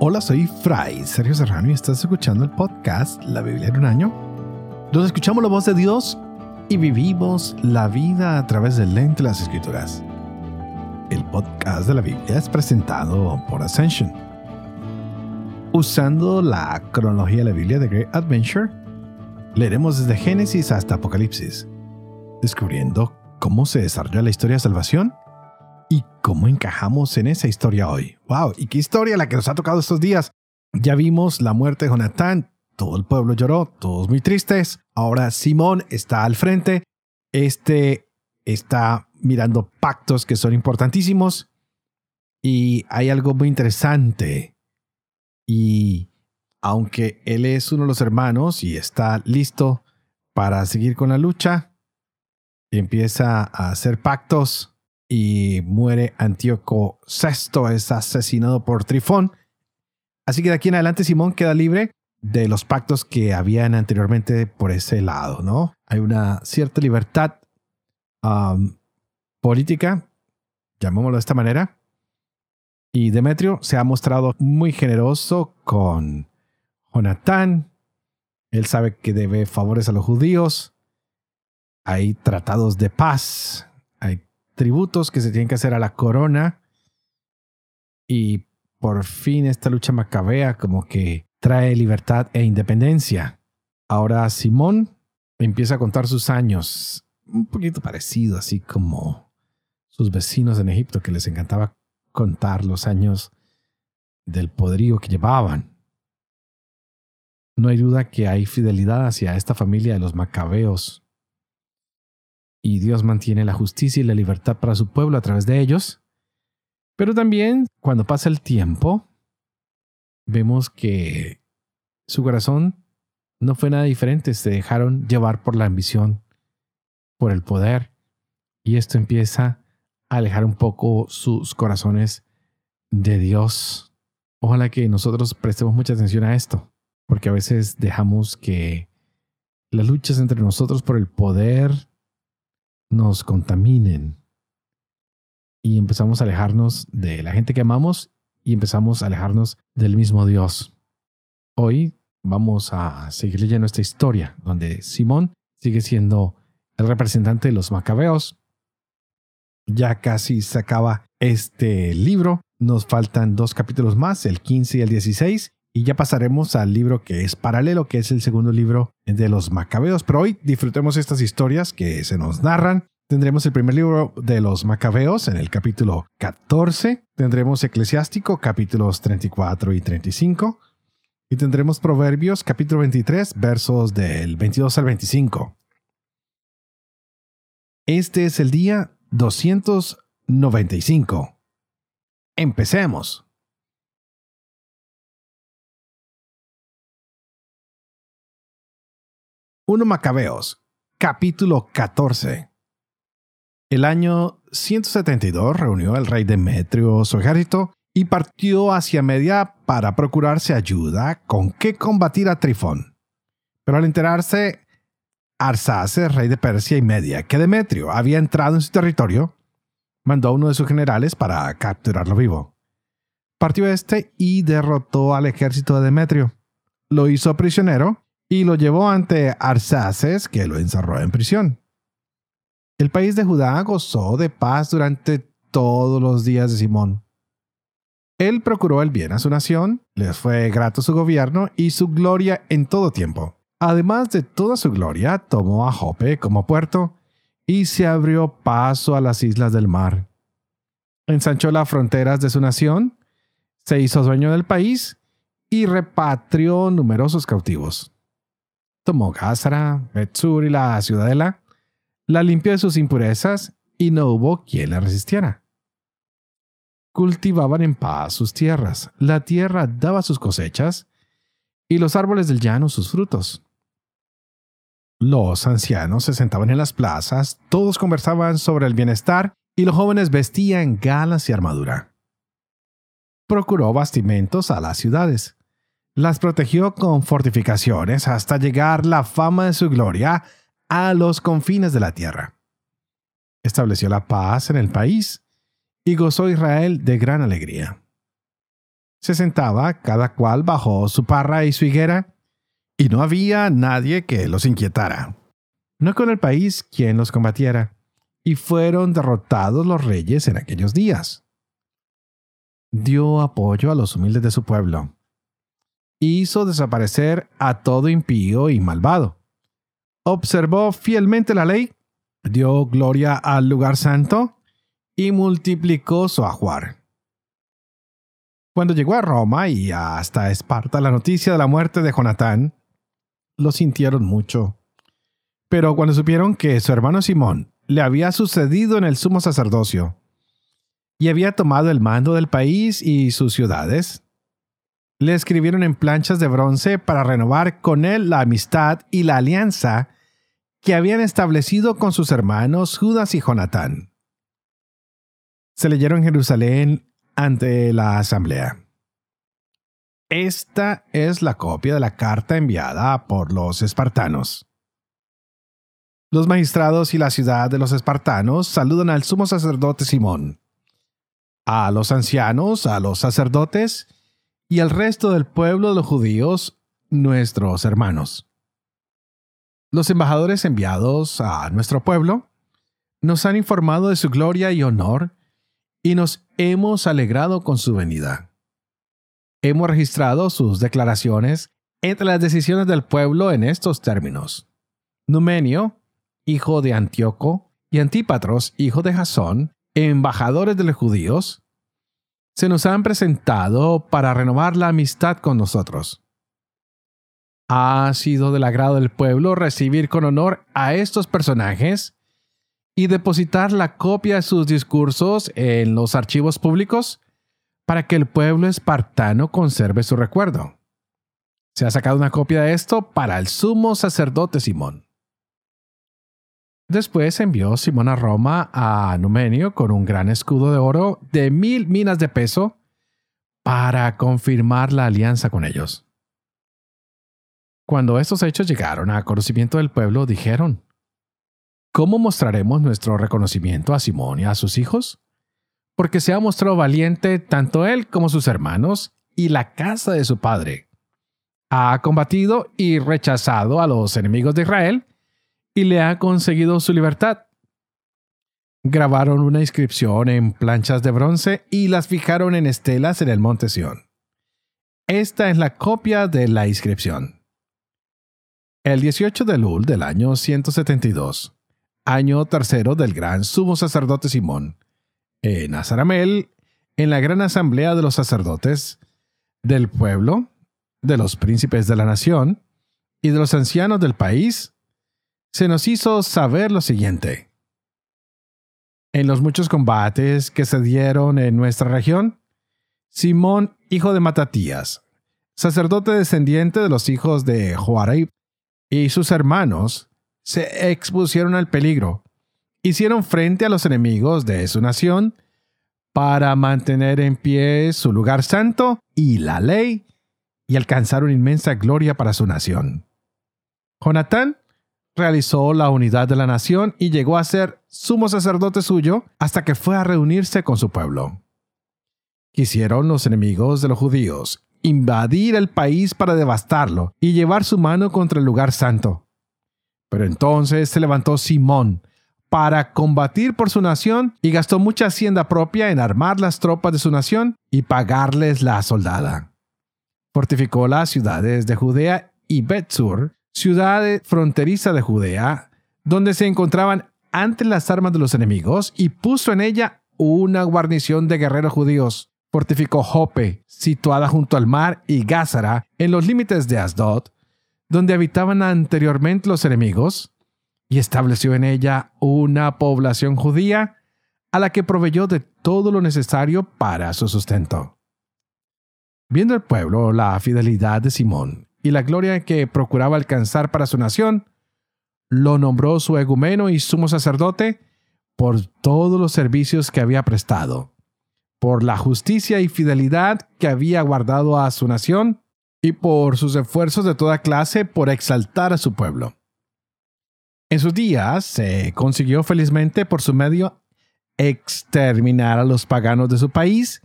Hola, soy Fray Sergio Serrano y estás escuchando el podcast La Biblia en un año, donde escuchamos la voz de Dios y vivimos la vida a través del lente de las escrituras. El podcast de la Biblia es presentado por Ascension. Usando la cronología de la Biblia de Great Adventure, leeremos desde Génesis hasta Apocalipsis, descubriendo cómo se desarrolla la historia de salvación y cómo encajamos en esa historia hoy. ¡Wow! ¿Y qué historia la que nos ha tocado estos días? Ya vimos la muerte de Jonatán, todo el pueblo lloró, todos muy tristes. Ahora Simón está al frente. Este está mirando pactos que son importantísimos. Y hay algo muy interesante. Y aunque él es uno de los hermanos y está listo para seguir con la lucha, empieza a hacer pactos y muere Antíoco VI, es asesinado por Trifón. Así que de aquí en adelante Simón queda libre de los pactos que habían anteriormente por ese lado, ¿no? Hay una cierta libertad política, llamémoslo de esta manera, y Demetrio se ha mostrado muy generoso con Jonatán. Él sabe que debe favores a los judíos. Hay tratados de paz. Tributos que se tienen que hacer a la corona. Y por fin esta lucha macabea como que trae libertad e independencia. Ahora Simón empieza a contar sus años, un poquito parecido, así como sus vecinos en Egipto, que les encantaba contar los años del poderío que llevaban. No hay duda que hay fidelidad hacia esta familia de los macabeos y Dios mantiene la justicia y la libertad para su pueblo a través de ellos. Pero también, cuando pasa el tiempo, vemos que su corazón no fue nada diferente, se dejaron llevar por la ambición, por el poder, y esto empieza a alejar un poco sus corazones de Dios. Ojalá que nosotros prestemos mucha atención a esto, porque a veces dejamos que las luchas entre nosotros por el poder, nos contaminen y empezamos a alejarnos de la gente que amamos y empezamos a alejarnos del mismo Dios. Hoy vamos a seguir leyendo esta historia donde Simón sigue siendo el representante de los macabeos. Ya casi se acaba este libro. Nos faltan dos capítulos más, el 15 y el 16, y ya pasaremos al libro que es paralelo, que es el segundo libro de los Macabeos. Pero hoy disfrutemos estas historias que se nos narran. Tendremos el primer libro de los Macabeos en el capítulo 14. Tendremos Eclesiástico capítulos 34 y 35. Y tendremos Proverbios capítulo 23 versos del 22 al 25. Este es el día 295. Empecemos. 1 Macabeos, capítulo 14. El año 172 reunió el rey Demetrio su ejército y partió hacia Media para procurarse ayuda con qué combatir a Trifón. Pero al enterarse Arsaces, rey de Persia y Media, que Demetrio había entrado en su territorio, mandó a uno de sus generales para capturarlo vivo. Partió este y derrotó al ejército de Demetrio. Lo hizo prisionero y lo llevó ante Arsaces, que lo encerró en prisión. El país de Judá gozó de paz durante todos los días de Simón. Él procuró el bien a su nación, les fue grato su gobierno y su gloria en todo tiempo. Además de toda su gloria, tomó a Jope como puerto y se abrió paso a las islas del mar. Ensanchó las fronteras de su nación, se hizo dueño del país y repatrió numerosos cautivos tomó Gázara, Betsur y la ciudadela, la limpió de sus impurezas y no hubo quien le resistiera. Cultivaban en paz sus tierras, la tierra daba sus cosechas y los árboles del llano sus frutos. Los ancianos se sentaban en las plazas, todos conversaban sobre el bienestar y los jóvenes vestían galas y armadura. Procuró bastimentos a las ciudades las protegió con fortificaciones hasta llegar la fama de su gloria a los confines de la tierra. Estableció la paz en el país y gozó Israel de gran alegría. se sentaba cada cual bajo su parra y su higuera, y no había nadie que los inquietara. No con el país quien los combatiera, y fueron derrotados los reyes en aquellos días. Dio apoyo a los humildes de su pueblo. Hizo desaparecer a todo impío y malvado. Observó fielmente la ley, dio gloria al lugar santo y multiplicó su ajuar. Cuando llegó a Roma y hasta Esparta la noticia de la muerte de Jonatán, lo sintieron mucho. Pero cuando supieron que su hermano Simón le había sucedido en el sumo sacerdocio y había tomado el mando del país y sus ciudades, le escribieron en planchas de bronce para renovar con él la amistad y la alianza que habían establecido con sus hermanos Judas y Jonatán. Se leyeron en Jerusalén ante la asamblea. Esta es la copia de la carta enviada por los espartanos. Los magistrados y la ciudad de los espartanos saludan al sumo sacerdote Simón, a los ancianos, a los sacerdotes y al resto del pueblo de los judíos, nuestros hermanos. Los embajadores enviados a nuestro pueblo nos han informado de su gloria y honor y nos hemos alegrado con su venida. Hemos registrado sus declaraciones entre las decisiones del pueblo en estos términos. Numenio, hijo de Antíoco, y Antípatros, hijo de Jasón, embajadores de los judíos, se nos han presentado para renovar la amistad con nosotros. Ha sido del agrado del pueblo recibir con honor a estos personajes y depositar la copia de sus discursos en los archivos públicos para que el pueblo espartano conserve su recuerdo. Se ha sacado una copia de esto para el sumo sacerdote Simón. Después envió Simón a Roma a Numenio con un gran escudo de oro de mil minas de peso para confirmar la alianza con ellos. Cuando estos hechos llegaron a conocimiento del pueblo, dijeron, ¿Cómo mostraremos nuestro reconocimiento a Simón y a sus hijos? Porque se ha mostrado valiente tanto él como sus hermanos y la casa de su padre. Ha combatido y rechazado a los enemigos de Israel y le ha conseguido su libertad. Grabaron una inscripción en planchas de bronce y las fijaron en estelas en el monte Sión. Esta es la copia de la inscripción. El 18 de Lul del año 172, año tercero del gran sumo sacerdote Simón, en Azaramel, en la gran asamblea de los sacerdotes, del pueblo, de los príncipes de la nación y de los ancianos del país, se nos hizo saber lo siguiente. En los muchos combates que se dieron en nuestra región, Simón, hijo de Matatías, sacerdote descendiente de los hijos de Joarib, y sus hermanos, se expusieron al peligro, hicieron frente a los enemigos de su nación para mantener en pie su lugar santo y la ley, y alcanzaron inmensa gloria para su nación. Jonatán realizó la unidad de la nación y llegó a ser sumo sacerdote suyo hasta que fue a reunirse con su pueblo. Quisieron los enemigos de los judíos invadir el país para devastarlo y llevar su mano contra el lugar santo. Pero entonces se levantó Simón para combatir por su nación y gastó mucha hacienda propia en armar las tropas de su nación y pagarles la soldada. Fortificó las ciudades de Judea y Betsur, ciudad fronteriza de Judea, donde se encontraban ante las armas de los enemigos, y puso en ella una guarnición de guerreros judíos. Fortificó Jope, situada junto al mar, y Gázara, en los límites de Asdod, donde habitaban anteriormente los enemigos, y estableció en ella una población judía a la que proveyó de todo lo necesario para su sustento. Viendo el pueblo la fidelidad de Simón y la gloria que procuraba alcanzar para su nación, lo nombró su egumeno y sumo sacerdote por todos los servicios que había prestado, por la justicia y fidelidad que había guardado a su nación y por sus esfuerzos de toda clase por exaltar a su pueblo. En sus días se consiguió felizmente por su medio exterminar a los paganos de su país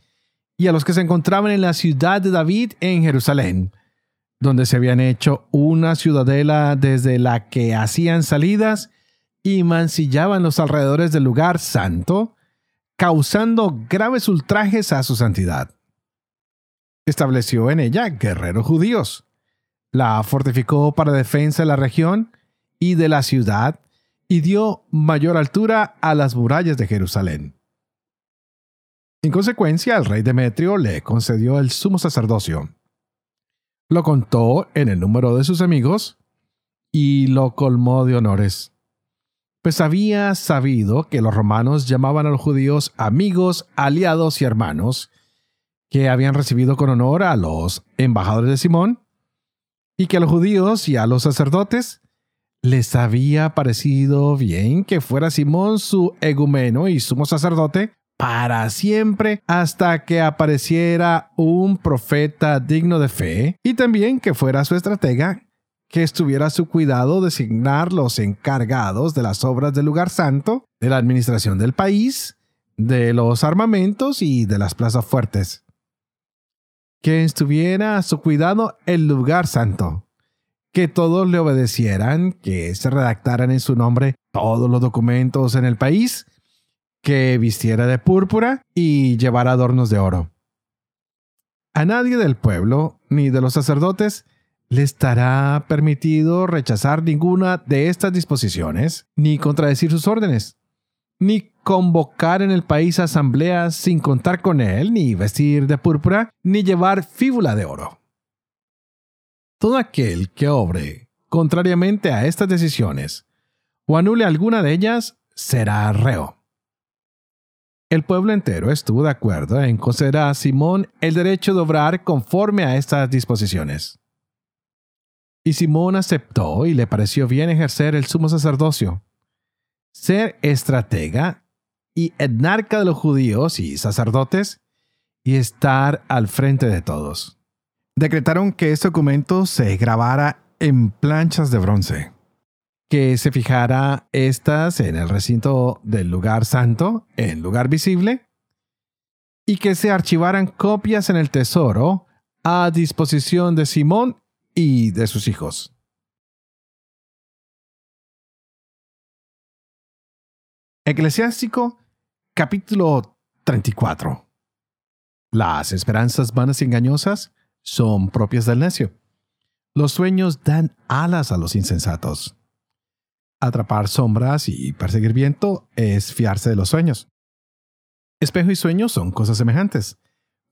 y a los que se encontraban en la ciudad de David en Jerusalén, donde se habían hecho una ciudadela desde la que hacían salidas y mancillaban los alrededores del lugar santo, causando graves ultrajes a su santidad. Estableció en ella guerreros judíos, la fortificó para defensa de la región y de la ciudad y dio mayor altura a las murallas de Jerusalén. En consecuencia, el rey Demetrio le concedió el sumo sacerdocio. Lo contó en el número de sus amigos y lo colmó de honores. Pues había sabido que los romanos llamaban a los judíos amigos, aliados y hermanos, que habían recibido con honor a los embajadores de Simón, y que a los judíos y a los sacerdotes les había parecido bien que fuera Simón su egumeno y sumo sacerdote para siempre hasta que apareciera un profeta digno de fe y también que fuera su estratega que estuviera a su cuidado designar los encargados de las obras del lugar santo, de la administración del país, de los armamentos y de las plazas fuertes. Que estuviera a su cuidado el lugar santo, que todos le obedecieran, que se redactaran en su nombre todos los documentos en el país, que vistiera de púrpura y llevara adornos de oro. A nadie del pueblo ni de los sacerdotes le estará permitido rechazar ninguna de estas disposiciones, ni contradecir sus órdenes, ni convocar en el país asambleas sin contar con él, ni vestir de púrpura, ni llevar fíbula de oro. Todo aquel que obre contrariamente a estas decisiones o anule alguna de ellas será reo. El pueblo entero estuvo de acuerdo en conceder a Simón el derecho de obrar conforme a estas disposiciones. Y Simón aceptó y le pareció bien ejercer el sumo sacerdocio, ser estratega y etnarca de los judíos y sacerdotes, y estar al frente de todos decretaron que este documento se grabara en planchas de bronce, que se fijara estas en el recinto del lugar santo, en lugar visible, y que se archivaran copias en el tesoro a disposición de Simón y de sus hijos. Eclesiástico capítulo 34 Las esperanzas vanas y engañosas son propias del necio. Los sueños dan alas a los insensatos. Atrapar sombras y perseguir viento es fiarse de los sueños. Espejo y sueño son cosas semejantes.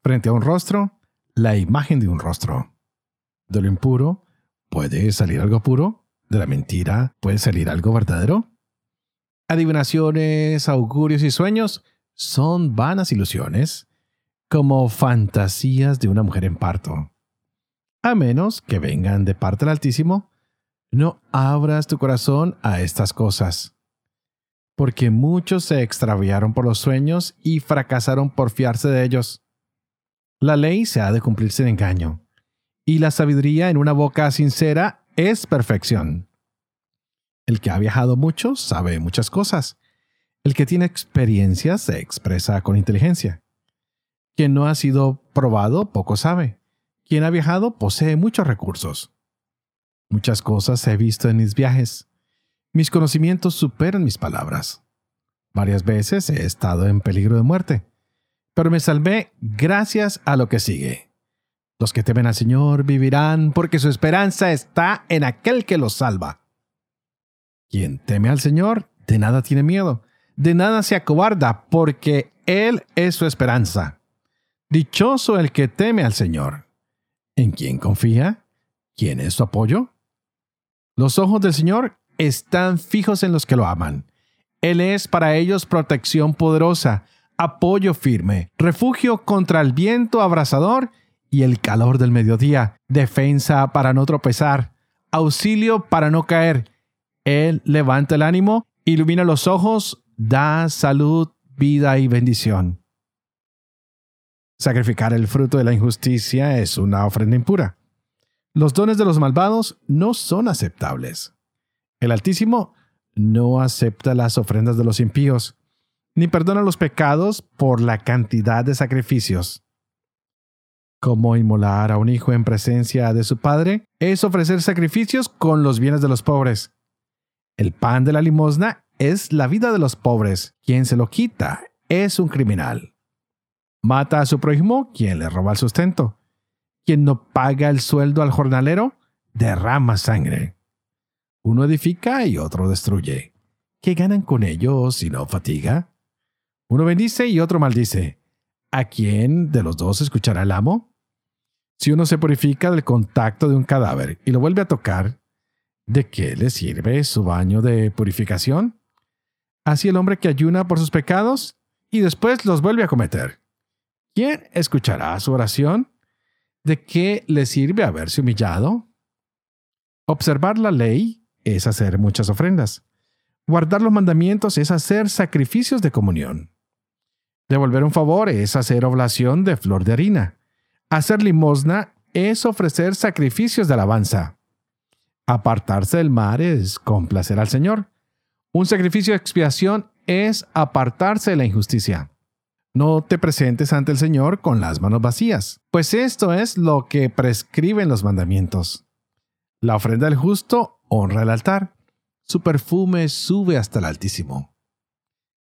Frente a un rostro, la imagen de un rostro. De lo impuro, ¿puede salir algo puro? ¿De la mentira puede salir algo verdadero? Adivinaciones, augurios y sueños son vanas ilusiones como fantasías de una mujer en parto. A menos que vengan de parte del Altísimo, no abras tu corazón a estas cosas. Porque muchos se extraviaron por los sueños y fracasaron por fiarse de ellos. La ley se ha de cumplir sin engaño, y la sabiduría en una boca sincera es perfección. El que ha viajado mucho sabe muchas cosas. El que tiene experiencia se expresa con inteligencia. Quien no ha sido probado poco sabe. Quien ha viajado posee muchos recursos. Muchas cosas he visto en mis viajes. Mis conocimientos superan mis palabras. Varias veces he estado en peligro de muerte, pero me salvé gracias a lo que sigue. Los que temen al Señor vivirán porque su esperanza está en aquel que los salva. Quien teme al Señor de nada tiene miedo, de nada se acobarda porque Él es su esperanza. Dichoso el que teme al Señor. ¿En quién confía? ¿Quién es su apoyo? Los ojos del Señor están fijos en los que lo aman. Él es para ellos protección poderosa, apoyo firme, refugio contra el viento abrasador y el calor del mediodía, defensa para no tropezar, auxilio para no caer. Él levanta el ánimo, ilumina los ojos, da salud, vida y bendición. Sacrificar el fruto de la injusticia es una ofrenda impura. Los dones de los malvados no son aceptables. El Altísimo no acepta las ofrendas de los impíos, ni perdona los pecados por la cantidad de sacrificios. como inmolar a un hijo en presencia de su padre, es ofrecer sacrificios con los bienes de los pobres. El pan de la limosna es la vida de los pobres. Quien se lo quita es un criminal. Mata a su prójimo quien le roba el sustento. Quien no paga el sueldo al jornalero derrama sangre. Uno edifica y otro destruye. ¿Qué ganan con ello si no fatiga? Uno bendice y otro maldice. ¿A quién de los dos escuchará el amo? Si uno se purifica del contacto de un cadáver y lo vuelve a tocar, ¿de qué le sirve su baño de purificación? Así el hombre que ayuna por sus pecados y después los vuelve a cometer. ¿Quién escuchará su oración? ¿De qué le sirve haberse humillado? Observar la ley es hacer muchas ofrendas. Guardar los mandamientos es hacer sacrificios de comunión. Devolver un favor es hacer oblación de flor de harina. Hacer limosna es ofrecer sacrificios de alabanza. Apartarse del mar es complacer al Señor. Un sacrificio de expiación es apartarse de la injusticia. No te presentes ante el Señor con las manos vacías, pues esto es lo que prescriben los mandamientos. La ofrenda del justo honra el altar. Su perfume sube hasta el Altísimo.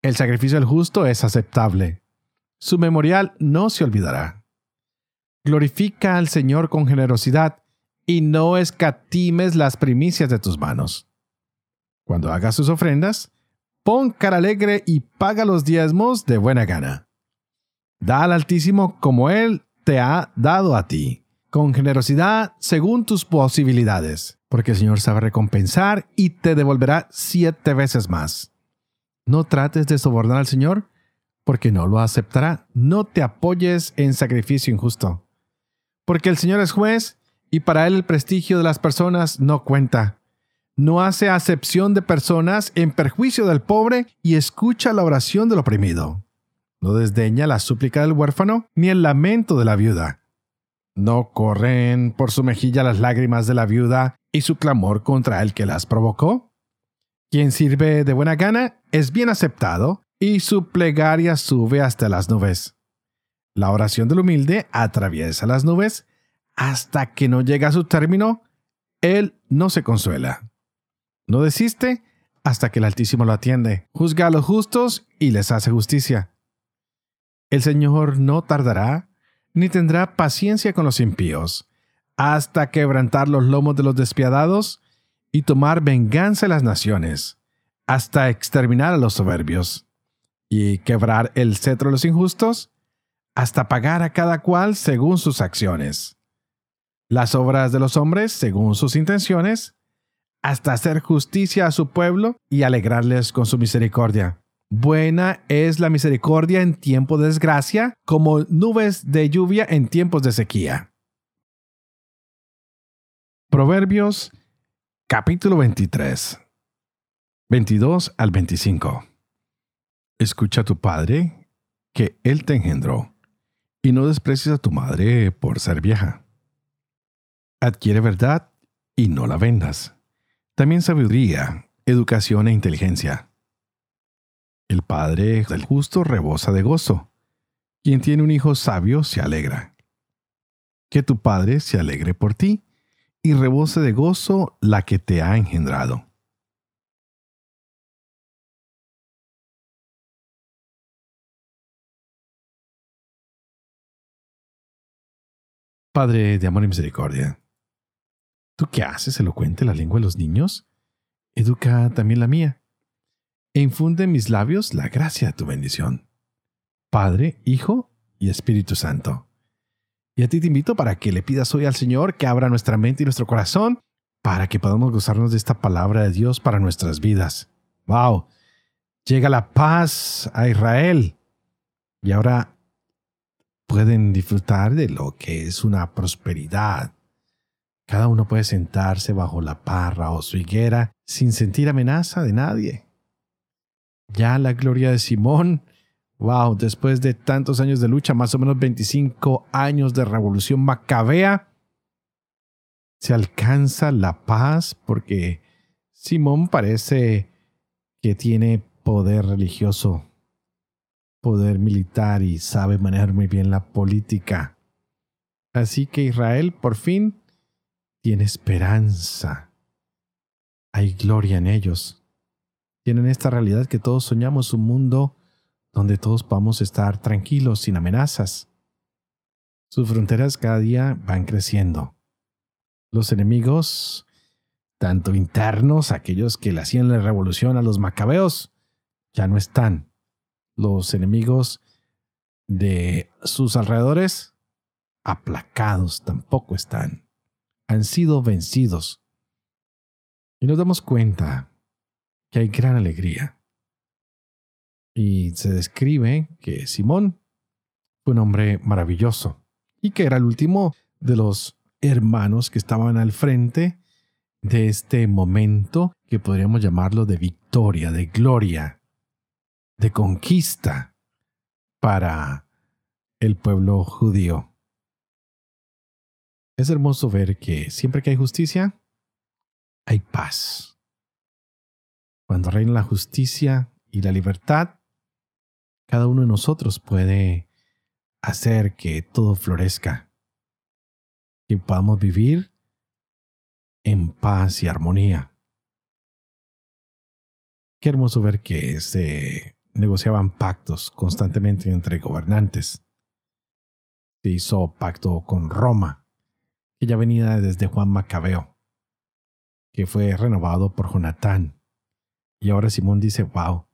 El sacrificio del justo es aceptable. Su memorial no se olvidará. Glorifica al Señor con generosidad y no escatimes las primicias de tus manos. Cuando hagas sus ofrendas, pon cara alegre y paga los diezmos de buena gana. Da al Altísimo como Él te ha dado a ti, con generosidad según tus posibilidades, porque el Señor sabe recompensar y te devolverá siete veces más. No trates de sobornar al Señor, porque no lo aceptará. No te apoyes en sacrificio injusto. Porque el Señor es juez y para Él el prestigio de las personas no cuenta. No hace acepción de personas en perjuicio del pobre y escucha la oración del oprimido. No desdeña la súplica del huérfano ni el lamento de la viuda. No corren por su mejilla las lágrimas de la viuda y su clamor contra el que las provocó. Quien sirve de buena gana es bien aceptado y su plegaria sube hasta las nubes. La oración del humilde atraviesa las nubes hasta que no llega a su término. Él no se consuela. No desiste hasta que el Altísimo lo atiende. Juzga a los justos y les hace justicia. El Señor no tardará, ni tendrá paciencia con los impíos, hasta quebrantar los lomos de los despiadados y tomar venganza de las naciones, hasta exterminar a los soberbios, y quebrar el cetro de los injustos, hasta pagar a cada cual según sus acciones, las obras de los hombres según sus intenciones, hasta hacer justicia a su pueblo y alegrarles con su misericordia. Buena es la misericordia en tiempo de desgracia, como nubes de lluvia en tiempos de sequía. Proverbios Capítulo 23. 22 al 25. Escucha a tu padre, que él te engendró, y no desprecies a tu madre por ser vieja. Adquiere verdad y no la vendas. También sabiduría, educación e inteligencia. El padre del justo rebosa de gozo. Quien tiene un hijo sabio se alegra. Que tu padre se alegre por ti y rebose de gozo la que te ha engendrado. Padre de amor y misericordia, ¿tú qué haces elocuente la lengua de los niños? Educa también la mía, e infunde en mis labios la gracia de tu bendición. Padre, Hijo y Espíritu Santo. Y a ti te invito para que le pidas hoy al Señor que abra nuestra mente y nuestro corazón para que podamos gozarnos de esta palabra de Dios para nuestras vidas. ¡Wow! Llega la paz a Israel. Y ahora pueden disfrutar de lo que es una prosperidad. Cada uno puede sentarse bajo la parra o su higuera sin sentir amenaza de nadie. Ya la gloria de Simón Wow, después de tantos años de lucha, más o menos 25 años de revolución macabea, se alcanza la paz porque Simón parece que tiene poder religioso, poder militar y sabe manejar muy bien la política. Así que Israel por fin tiene esperanza. Hay gloria en ellos. Tienen esta realidad que todos soñamos, un mundo donde todos podamos estar tranquilos, sin amenazas. Sus fronteras cada día van creciendo. Los enemigos, tanto internos, aquellos que le hacían la revolución a los macabeos, ya no están. Los enemigos de sus alrededores, aplacados, tampoco están. Han sido vencidos. Y nos damos cuenta que hay gran alegría. Y se describe que Simón fue un hombre maravilloso y que era el último de los hermanos que estaban al frente de este momento que podríamos llamarlo de victoria, de gloria, de conquista para el pueblo judío. Es hermoso ver que siempre que hay justicia, hay paz. Cuando reina la justicia y la libertad, cada uno de nosotros puede hacer que todo florezca, que podamos vivir en paz y armonía. Qué hermoso ver que se negociaban pactos constantemente entre gobernantes. Se hizo pacto con Roma, que ya venía desde Juan Macabeo, que fue renovado por Jonatán. Y ahora Simón dice, wow,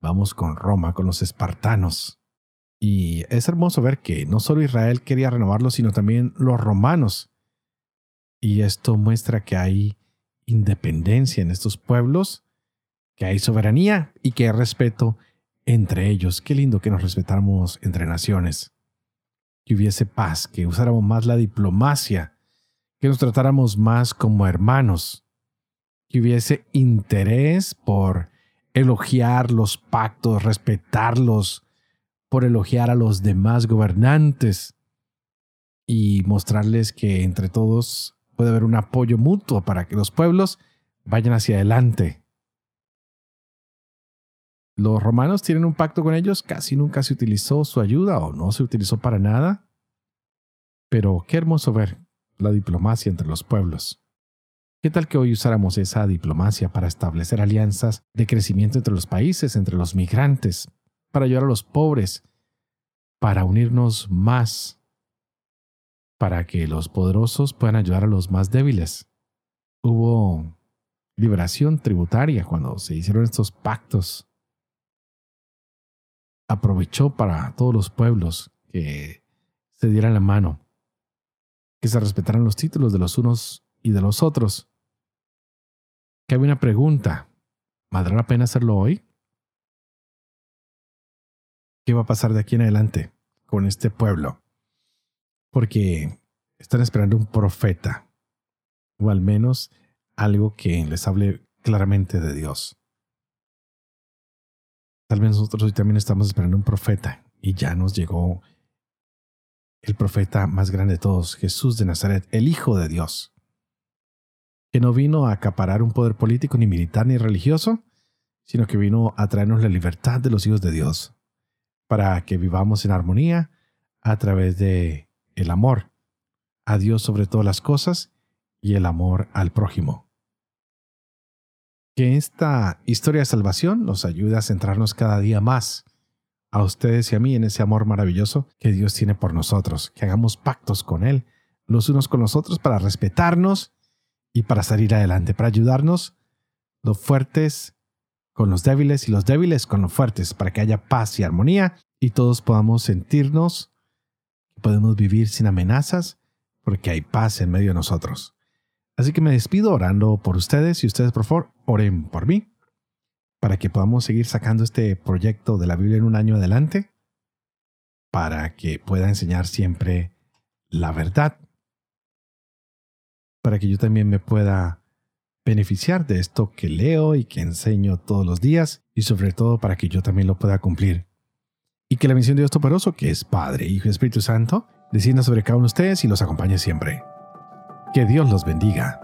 vamos con Roma, con los espartanos. Y es hermoso ver que no solo Israel quería renovarlo, sino también los romanos. Y esto muestra que hay independencia en estos pueblos, que hay soberanía y que hay respeto entre ellos. Qué lindo que nos respetáramos entre naciones. Que hubiese paz, que usáramos más la diplomacia, que nos tratáramos más como hermanos que hubiese interés por elogiar los pactos, respetarlos, por elogiar a los demás gobernantes y mostrarles que entre todos puede haber un apoyo mutuo para que los pueblos vayan hacia adelante. Los romanos tienen un pacto con ellos, casi nunca se utilizó su ayuda o no se utilizó para nada. Pero qué hermoso ver la diplomacia entre los pueblos. ¿Qué tal que hoy usáramos esa diplomacia para establecer alianzas de crecimiento entre los países, entre los migrantes, para ayudar a los pobres, para unirnos más, para que los poderosos puedan ayudar a los más débiles? Hubo liberación tributaria cuando se hicieron estos pactos. Aprovechó para todos los pueblos que se dieran la mano, que se respetaran los títulos de los unos y de los otros que una pregunta. ¿Valdrá la pena hacerlo hoy? ¿Qué va a pasar de aquí en adelante con este pueblo? Porque están esperando un profeta, o al menos algo que les hable claramente de Dios. Tal vez nosotros hoy también estamos esperando un profeta y ya nos llegó el profeta más grande de todos, Jesús de Nazaret, el Hijo de Dios que no vino a acaparar un poder político ni militar ni religioso, sino que vino a traernos la libertad de los hijos de Dios, para que vivamos en armonía a través de el amor a Dios sobre todas las cosas y el amor al prójimo. Que esta historia de salvación nos ayude a centrarnos cada día más a ustedes y a mí en ese amor maravilloso que Dios tiene por nosotros, que hagamos pactos con Él, los unos con los otros para respetarnos y para salir adelante, para ayudarnos los fuertes con los débiles y los débiles con los fuertes, para que haya paz y armonía y todos podamos sentirnos que podemos vivir sin amenazas porque hay paz en medio de nosotros. Así que me despido orando por ustedes y ustedes por favor oren por mí para que podamos seguir sacando este proyecto de la Biblia en un año adelante, para que pueda enseñar siempre la verdad para que yo también me pueda beneficiar de esto que leo y que enseño todos los días y sobre todo para que yo también lo pueda cumplir. Y que la misión de Dios Toporoso, que es Padre, Hijo y Espíritu Santo, descienda sobre cada uno de ustedes y los acompañe siempre. Que Dios los bendiga.